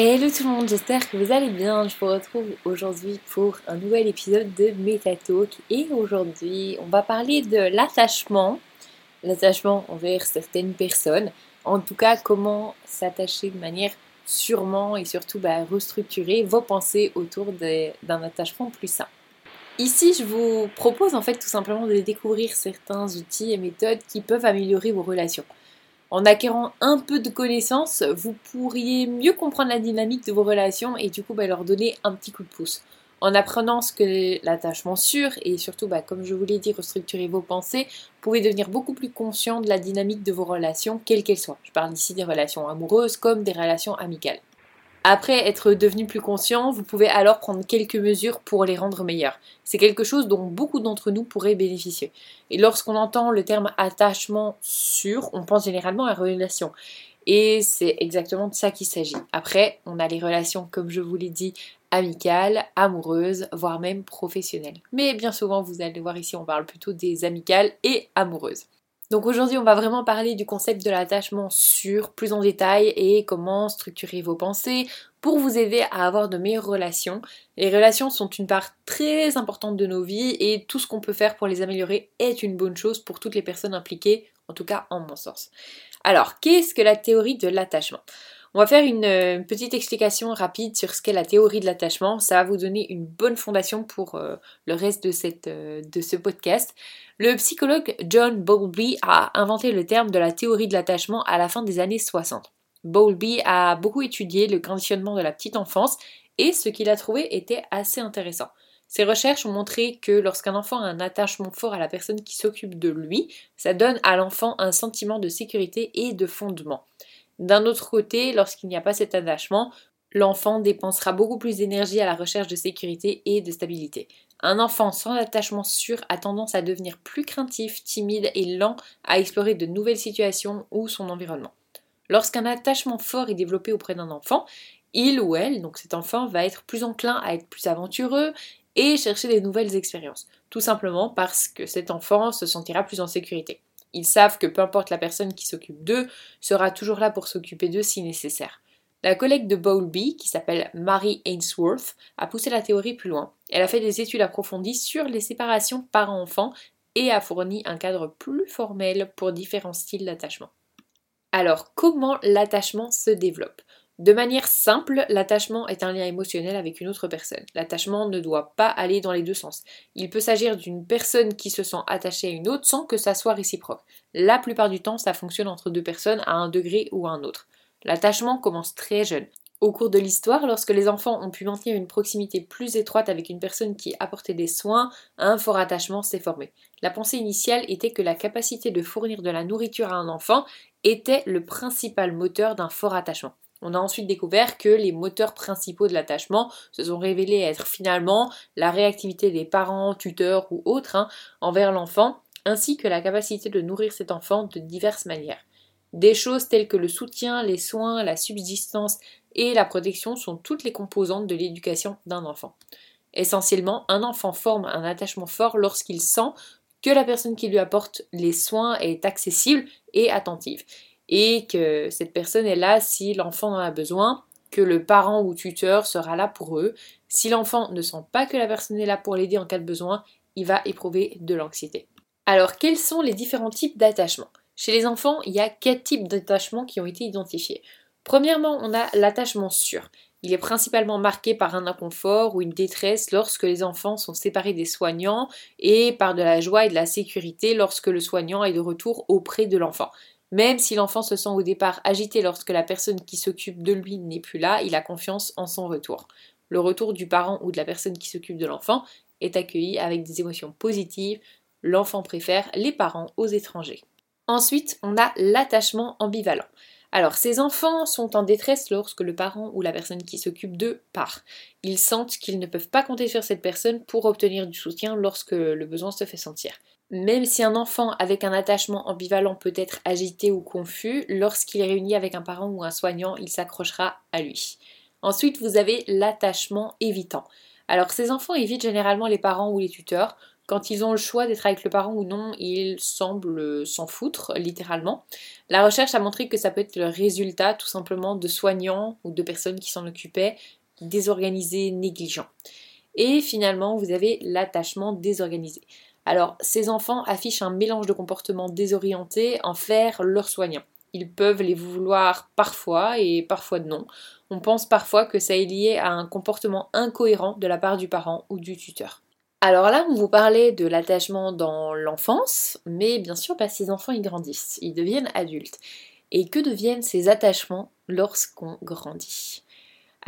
Hello tout le monde, j'espère que vous allez bien. Je vous retrouve aujourd'hui pour un nouvel épisode de MetaTalk et aujourd'hui on va parler de l'attachement, l'attachement envers certaines personnes, en tout cas comment s'attacher de manière sûrement et surtout bah, restructurer vos pensées autour d'un attachement plus sain. Ici, je vous propose en fait tout simplement de découvrir certains outils et méthodes qui peuvent améliorer vos relations. En acquérant un peu de connaissances, vous pourriez mieux comprendre la dynamique de vos relations et du coup bah, leur donner un petit coup de pouce. En apprenant ce que l'attachement sûr et surtout, bah, comme je vous l'ai dit, restructurer vos pensées, vous pouvez devenir beaucoup plus conscient de la dynamique de vos relations, quelles qu'elles soient. Je parle ici des relations amoureuses comme des relations amicales. Après être devenu plus conscient, vous pouvez alors prendre quelques mesures pour les rendre meilleures. C'est quelque chose dont beaucoup d'entre nous pourraient bénéficier. Et lorsqu'on entend le terme attachement sûr, on pense généralement à relation. Et c'est exactement de ça qu'il s'agit. Après, on a les relations, comme je vous l'ai dit, amicales, amoureuses, voire même professionnelles. Mais bien souvent, vous allez voir ici, on parle plutôt des amicales et amoureuses. Donc aujourd'hui, on va vraiment parler du concept de l'attachement sûr, plus en détail, et comment structurer vos pensées pour vous aider à avoir de meilleures relations. Les relations sont une part très importante de nos vies et tout ce qu'on peut faire pour les améliorer est une bonne chose pour toutes les personnes impliquées, en tout cas en mon sens. Alors, qu'est-ce que la théorie de l'attachement? On va faire une, euh, petite explication rapide sur ce qu'est la théorie de l'attachement. Ça va vous donner une bonne fondation pour euh, le reste euh, de ce podcast. Le psychologue John Bowlby a inventé le terme de la théorie de l'attachement à la fin des années 60. Bowlby a beaucoup étudié le conditionnement de la petite enfance et ce qu'il a trouvé était assez intéressant. Ses recherches ont montré que lorsqu'un enfant a un attachement fort à la personne qui s'occupe de lui, ça donne à l'enfant un sentiment de sécurité et de fondement. D'un autre côté, lorsqu'il n'y a pas cet attachement, l'enfant dépensera beaucoup plus d'énergie à la recherche de sécurité et de stabilité. Un enfant sans attachement sûr a tendance à devenir plus craintif, timide et lent à explorer de nouvelles situations ou son environnement. Lorsqu'un attachement fort est développé auprès d'un enfant, il ou elle, donc cet enfant, va être plus enclin à être plus aventureux et chercher des nouvelles expériences, tout simplement parce que cet enfant se sentira plus en sécurité. Ils savent que peu importe la personne qui s'occupe d'eux, sera toujours là pour s'occuper d'eux si nécessaire. La collègue de Bowlby, qui s'appelle Mary Ainsworth, a poussé la théorie plus loin. Elle a fait des études approfondies sur les séparations parents-enfants et a fourni un cadre plus formel pour différents styles d'attachement. Alors, comment l'attachement se développe? De manière simple, l'attachement est un lien émotionnel avec une autre personne. L'attachement ne doit pas aller dans les deux sens. Il peut s'agir d'une personne qui se sent attachée à une autre sans que ça soit réciproque. La plupart du temps, ça fonctionne entre deux personnes à un degré ou à un autre. L'attachement commence très jeune. Au cours de l'histoire, lorsque les enfants ont pu maintenir une proximité plus étroite avec une personne qui apportait des soins, un fort attachement s'est formé. La pensée initiale était que la capacité de fournir de la nourriture à un enfant était le principal moteur d'un fort attachement. On a ensuite découvert que les moteurs principaux de l'attachement se sont révélés être finalement la réactivité des parents, tuteurs ou autres hein, envers l'enfant, ainsi que la capacité de nourrir cet enfant de diverses manières. Des choses telles que le soutien, les soins, la subsistance et la protection sont toutes les composantes de l'éducation d'un enfant. Essentiellement, un enfant forme un attachement fort lorsqu'il sent que la personne qui lui apporte les soins est accessible et attentive et que cette personne est là si l'enfant en a besoin, que le parent ou tuteur sera là pour eux. Si l'enfant ne sent pas que la personne est là pour l'aider en cas de besoin, il va éprouver de l'anxiété. Alors, quels sont les différents types d'attachement Chez les enfants, il y a quatre types d'attachement qui ont été identifiés. Premièrement, on a l'attachement sûr. Il est principalement marqué par un inconfort ou une détresse lorsque les enfants sont séparés des soignants et par de la joie et de la sécurité lorsque le soignant est de retour auprès de l'enfant. Même si l'enfant se sent au départ agité lorsque la personne qui s'occupe de lui n'est plus là, il a confiance en son retour. Le retour du parent ou de la personne qui s'occupe de l'enfant est accueilli avec des émotions positives. L'enfant préfère les parents aux étrangers. Ensuite, on a l'attachement ambivalent. Alors, ces enfants sont en détresse lorsque le parent ou la personne qui s'occupe d'eux part. Ils sentent qu'ils ne peuvent pas compter sur cette personne pour obtenir du soutien lorsque le besoin se fait sentir. Même si un enfant avec un attachement ambivalent peut être agité ou confus, lorsqu'il est réuni avec un parent ou un soignant, il s'accrochera à lui. Ensuite, vous avez l'attachement évitant. Alors ces enfants évitent généralement les parents ou les tuteurs, quand ils ont le choix d'être avec le parent ou non, ils semblent s'en foutre, littéralement. La recherche a montré que ça peut être le résultat tout simplement de soignants ou de personnes qui s'en occupaient, désorganisés, négligents. Et finalement, vous avez l'attachement désorganisé. Alors, ces enfants affichent un mélange de comportements désorientés envers leurs soignants. Ils peuvent les vouloir parfois et parfois non. On pense parfois que ça est lié à un comportement incohérent de la part du parent ou du tuteur. Alors là, on vous parlait de l'attachement dans l'enfance, mais bien sûr, bah, ces enfants, ils grandissent, ils deviennent adultes. Et que deviennent ces attachements lorsqu'on grandit?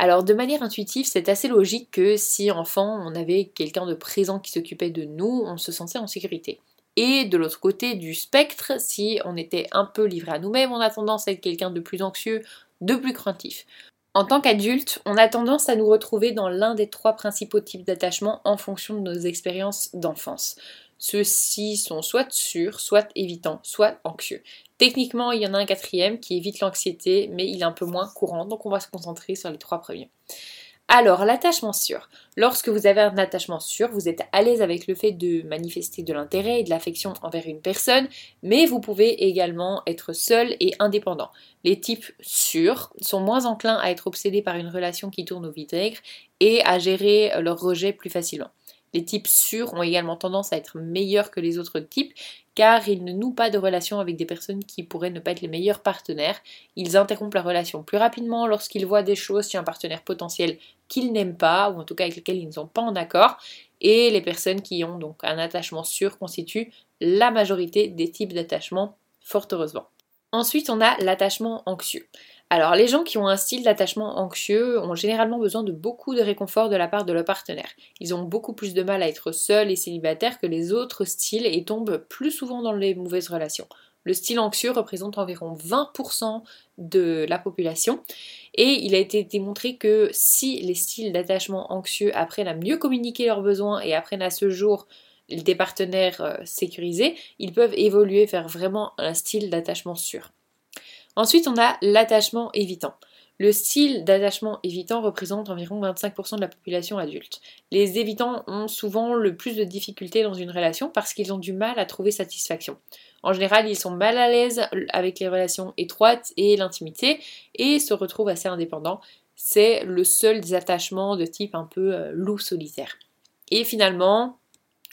Alors de manière intuitive, c'est assez logique que si enfant on avait quelqu'un de présent qui s'occupait de nous, on se sentait en sécurité. Et de l'autre côté du spectre, si on était un peu livré à nous-mêmes, on a tendance à être quelqu'un de plus anxieux, de plus craintif. En tant qu'adulte, on a tendance à nous retrouver dans l'un des trois principaux types d'attachement en fonction de nos expériences d'enfance. Ceux-ci sont soit sûrs, soit évitants, soit anxieux. Techniquement, il y en a un quatrième qui évite l'anxiété, mais il est un peu moins courant, donc on va se concentrer sur les trois premiers. Alors, l'attachement sûr. Lorsque vous avez un attachement sûr, vous êtes à l'aise avec le fait de manifester de l'intérêt et de l'affection envers une personne, mais vous pouvez également être seul et indépendant. Les types sûrs sont moins enclins à être obsédés par une relation qui tourne au vinaigre et à gérer leur rejet plus facilement. Les types sûrs ont également tendance à être meilleurs que les autres types car ils ne nouent pas de relation avec des personnes qui pourraient ne pas être les meilleurs partenaires. Ils interrompent la relation plus rapidement lorsqu'ils voient des choses chez un partenaire potentiel qu'ils n'aiment pas, ou en tout cas avec lesquels ils ne sont pas en accord. Et les personnes qui ont donc un attachement sûr constituent la majorité des types d'attachement, fort heureusement. Ensuite, on a l'attachement anxieux. Alors, les gens qui ont un style d'attachement anxieux ont généralement besoin de beaucoup de réconfort de la part de leur partenaire. Ils ont beaucoup plus de mal à être seuls et célibataires que les autres styles et tombent plus souvent dans les mauvaises relations. Le style anxieux représente environ 20% de la population et il a été démontré que si les styles d'attachement anxieux apprennent à mieux communiquer leurs besoins et apprennent à ce jour des partenaires euh, sécurisés, ils peuvent évoluer vers vraiment un style d'attachement sûr. Ensuite, on a l'attachement évitant. Le style d'attachement évitant représente environ 25% de la population adulte. Les évitants ont souvent le plus de difficultés dans une relation parce qu'ils ont du mal à trouver satisfaction. En général, ils sont mal à l'aise avec les relations étroites et l'intimité et se retrouvent assez indépendants. C'est le seul des attachements de type un peu euh, loup solitaire. Et finalement,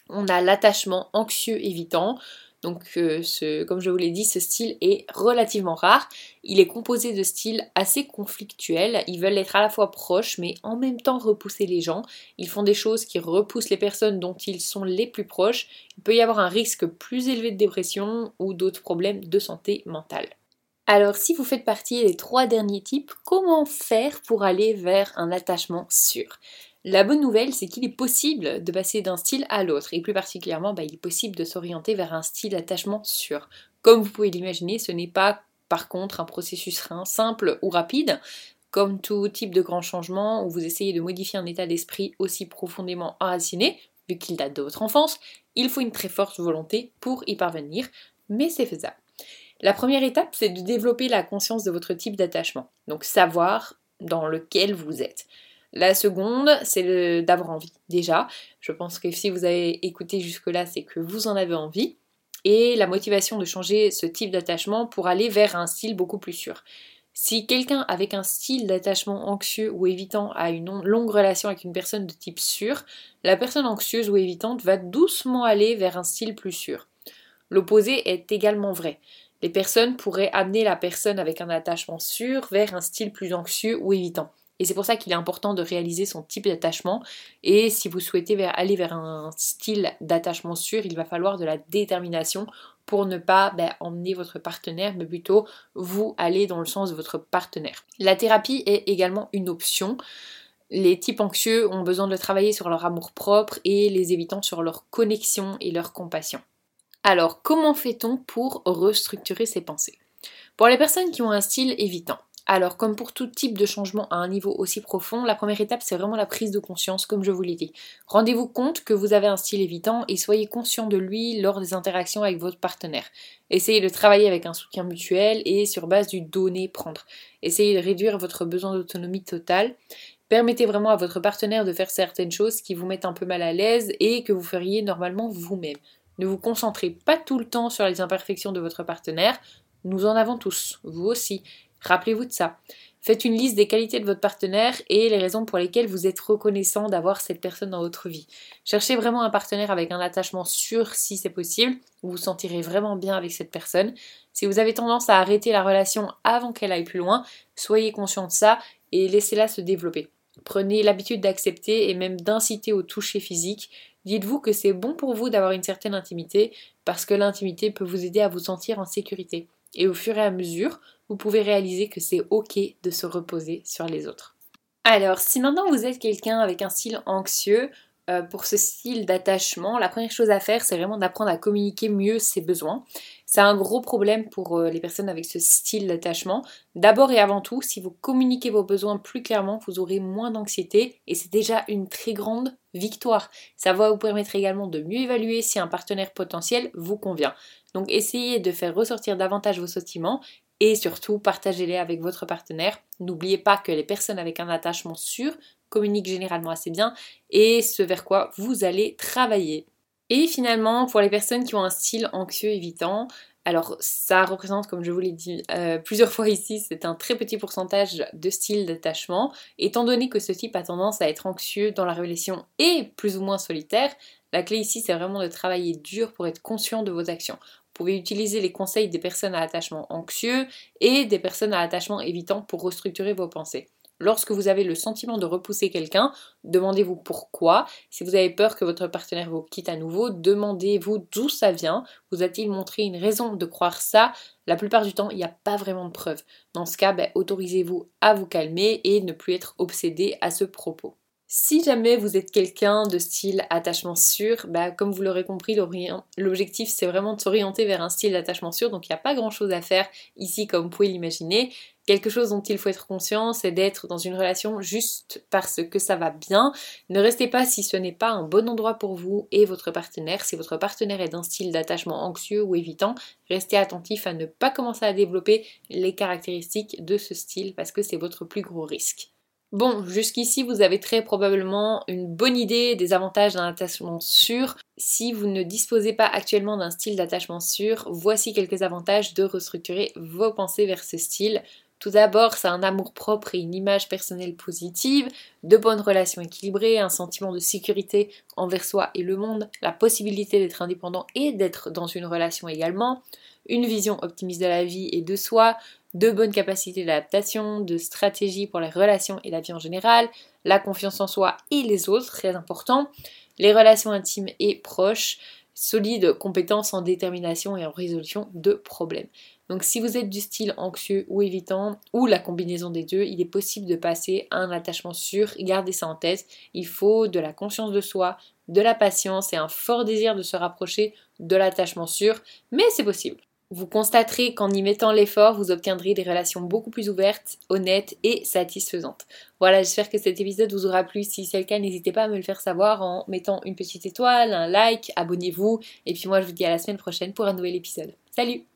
on a l'attachement anxieux évitant. Donc, euh, comme je vous l'ai dit, ce style est relativement rare. Il est composé de styles assez conflictuels. Ils veulent être à la fois proches, mais en même temps repousser les gens. Ils font des choses qui repoussent les personnes dont ils sont les plus proches. Il peut y avoir un risque plus élevé de dépression ou d'autres problèmes de santé mentale. Alors, si vous faites partie des trois derniers types, comment faire pour aller vers un attachement sûr? La bonne nouvelle, c'est qu'il est possible de passer d'un style à l'autre, et plus particulièrement, bah, il est possible de s'orienter vers un style d'attachement sûr. Comme vous pouvez l'imaginer, ce n'est pas par contre un processus simple ou rapide. Comme tout type de grand changement où vous essayez de modifier un état d'esprit aussi profondément enraciné, vu qu'il date de votre enfance, il faut une très forte volonté pour y parvenir, mais c'est faisable. La première étape, c'est de développer la conscience de votre type d'attachement, donc savoir dans lequel vous êtes. La seconde, c'est d'avoir envie. Déjà, je pense que si vous avez écouté jusque-là, c'est que vous en avez envie. Et la motivation de changer ce type d'attachement pour aller vers un style beaucoup plus sûr. Si quelqu'un avec un style d'attachement anxieux ou évitant a une longue relation avec une personne de type sûr, la personne anxieuse ou évitante va doucement aller vers un style plus sûr. L'opposé est également vrai. Les personnes pourraient amener la personne avec un attachement sûr vers un style plus anxieux ou évitant. Et c'est pour ça qu'il est important de réaliser son type d'attachement. Et si vous souhaitez aller vers un style d'attachement sûr, il va falloir de la détermination pour ne pas ben, emmener votre partenaire, mais plutôt vous aller dans le sens de votre partenaire. La thérapie est également une option. Les types anxieux ont besoin de travailler sur leur amour propre et les évitants sur leur connexion et leur compassion. Alors, comment fait-on pour restructurer ses pensées? Pour les personnes qui ont un style évitant, alors, comme pour tout type de changement à un niveau aussi profond, la première étape, c'est vraiment la prise de conscience, comme je vous l'ai dit. Rendez-vous compte que vous avez un style évitant et soyez conscient de lui lors des interactions avec votre partenaire. Essayez de travailler avec un soutien mutuel et sur base du donner-prendre. Essayez de réduire votre besoin d'autonomie totale Permettez vraiment à votre partenaire de faire certaines choses qui vous mettent un peu mal à l'aise et que vous feriez normalement vous-même. Ne vous concentrez pas tout le temps sur les imperfections de votre partenaire. Nous en avons tous, vous aussi. Rappelez-vous de ça. Faites une liste des qualités de votre partenaire et les raisons pour lesquelles vous êtes reconnaissant d'avoir cette personne dans votre vie. Cherchez vraiment un partenaire avec un attachement sûr si c'est possible. Vous vous sentirez vraiment bien avec cette personne. Si vous avez tendance à arrêter la relation avant qu'elle aille plus loin, soyez conscient de ça et laissez-la se développer. Prenez l'habitude d'accepter et même d'inciter au toucher physique. Dites-vous que c'est bon pour vous d'avoir une certaine intimité parce que l'intimité peut vous aider à vous sentir en sécurité. Et au fur et à mesure, vous pouvez réaliser que c'est ok de se reposer sur les autres. Alors, si maintenant vous êtes quelqu'un avec un style anxieux, euh, pour ce style d'attachement, la première chose à faire, c'est vraiment d'apprendre à communiquer mieux ses besoins. C'est un gros problème pour euh, les personnes avec ce style d'attachement. D'abord et avant tout, si vous communiquez vos besoins plus clairement, vous aurez moins d'anxiété et c'est déjà une très grande victoire. Ça va vous permettre également de mieux évaluer si un partenaire potentiel vous convient. Donc essayez de faire ressortir davantage vos sentiments et surtout partagez-les avec votre partenaire. N'oubliez pas que les personnes avec un attachement sûr communiquent généralement assez bien et ce vers quoi vous allez travailler. Et finalement, pour les personnes qui ont un style anxieux évitant, alors ça représente, comme je vous l'ai dit euh, plusieurs fois ici, c'est un très petit pourcentage de style d'attachement. Étant donné que ce type a tendance à être anxieux dans la relation et plus ou moins solitaire, la clé ici c'est vraiment de travailler dur pour être conscient de vos actions. Pouvez utiliser les conseils des personnes à attachement anxieux et des personnes à attachement évitant pour restructurer vos pensées. Lorsque vous avez le sentiment de repousser quelqu'un, demandez-vous pourquoi. Si vous avez peur que votre partenaire vous quitte à nouveau, demandez-vous d'où ça vient. Vous a-t-il montré une raison de croire ça? La plupart du temps, il n'y a pas vraiment de preuves. Dans ce cas, ben, autorisez-vous à vous calmer et ne plus être obsédé à ce propos. Si jamais vous êtes quelqu'un de style attachement sûr, bah, comme vous l'aurez compris, l'objectif c'est vraiment de s'orienter vers un style d'attachement sûr, donc il n'y a pas grand chose à faire ici comme vous pouvez l'imaginer. Quelque chose dont il faut être conscient, c'est d'être dans une relation juste parce que ça va bien. Ne restez pas si ce n'est pas un bon endroit pour vous et votre partenaire. Si votre partenaire est d'un style d'attachement anxieux ou évitant, restez attentif à ne pas commencer à développer les caractéristiques de ce style parce que c'est votre plus gros risque. Bon, jusqu'ici, vous avez très probablement une bonne idée des avantages d'un attachement sûr. Si vous ne disposez pas actuellement d'un style d'attachement sûr, voici quelques avantages de restructurer vos pensées vers ce style. Tout d'abord, c'est un amour propre et une image personnelle positive, de bonnes relations équilibrées, un sentiment de sécurité envers soi et le monde, la possibilité d'être indépendant et d'être dans une relation également, une vision optimiste de la vie et de soi, de bonnes capacités d'adaptation, de stratégie pour les relations et la vie en général, la confiance en soi et les autres, très important, les relations intimes et proches, solides compétences en détermination et en résolution de problèmes. Donc si vous êtes du style anxieux ou évitant, ou la combinaison des deux, il est possible de passer à un attachement sûr, gardez ça en tête, il faut de la conscience de soi, de la patience et un fort désir de se rapprocher de l'attachement sûr, mais c'est possible. Vous constaterez qu'en y mettant l'effort, vous obtiendrez des relations beaucoup plus ouvertes, honnêtes et satisfaisantes. Voilà, j'espère que cet épisode vous aura plu. Si c'est le cas, n'hésitez pas à me le faire savoir en mettant une petite étoile, un like, abonnez-vous. Et puis moi, je vous dis à la semaine prochaine pour un nouvel épisode. Salut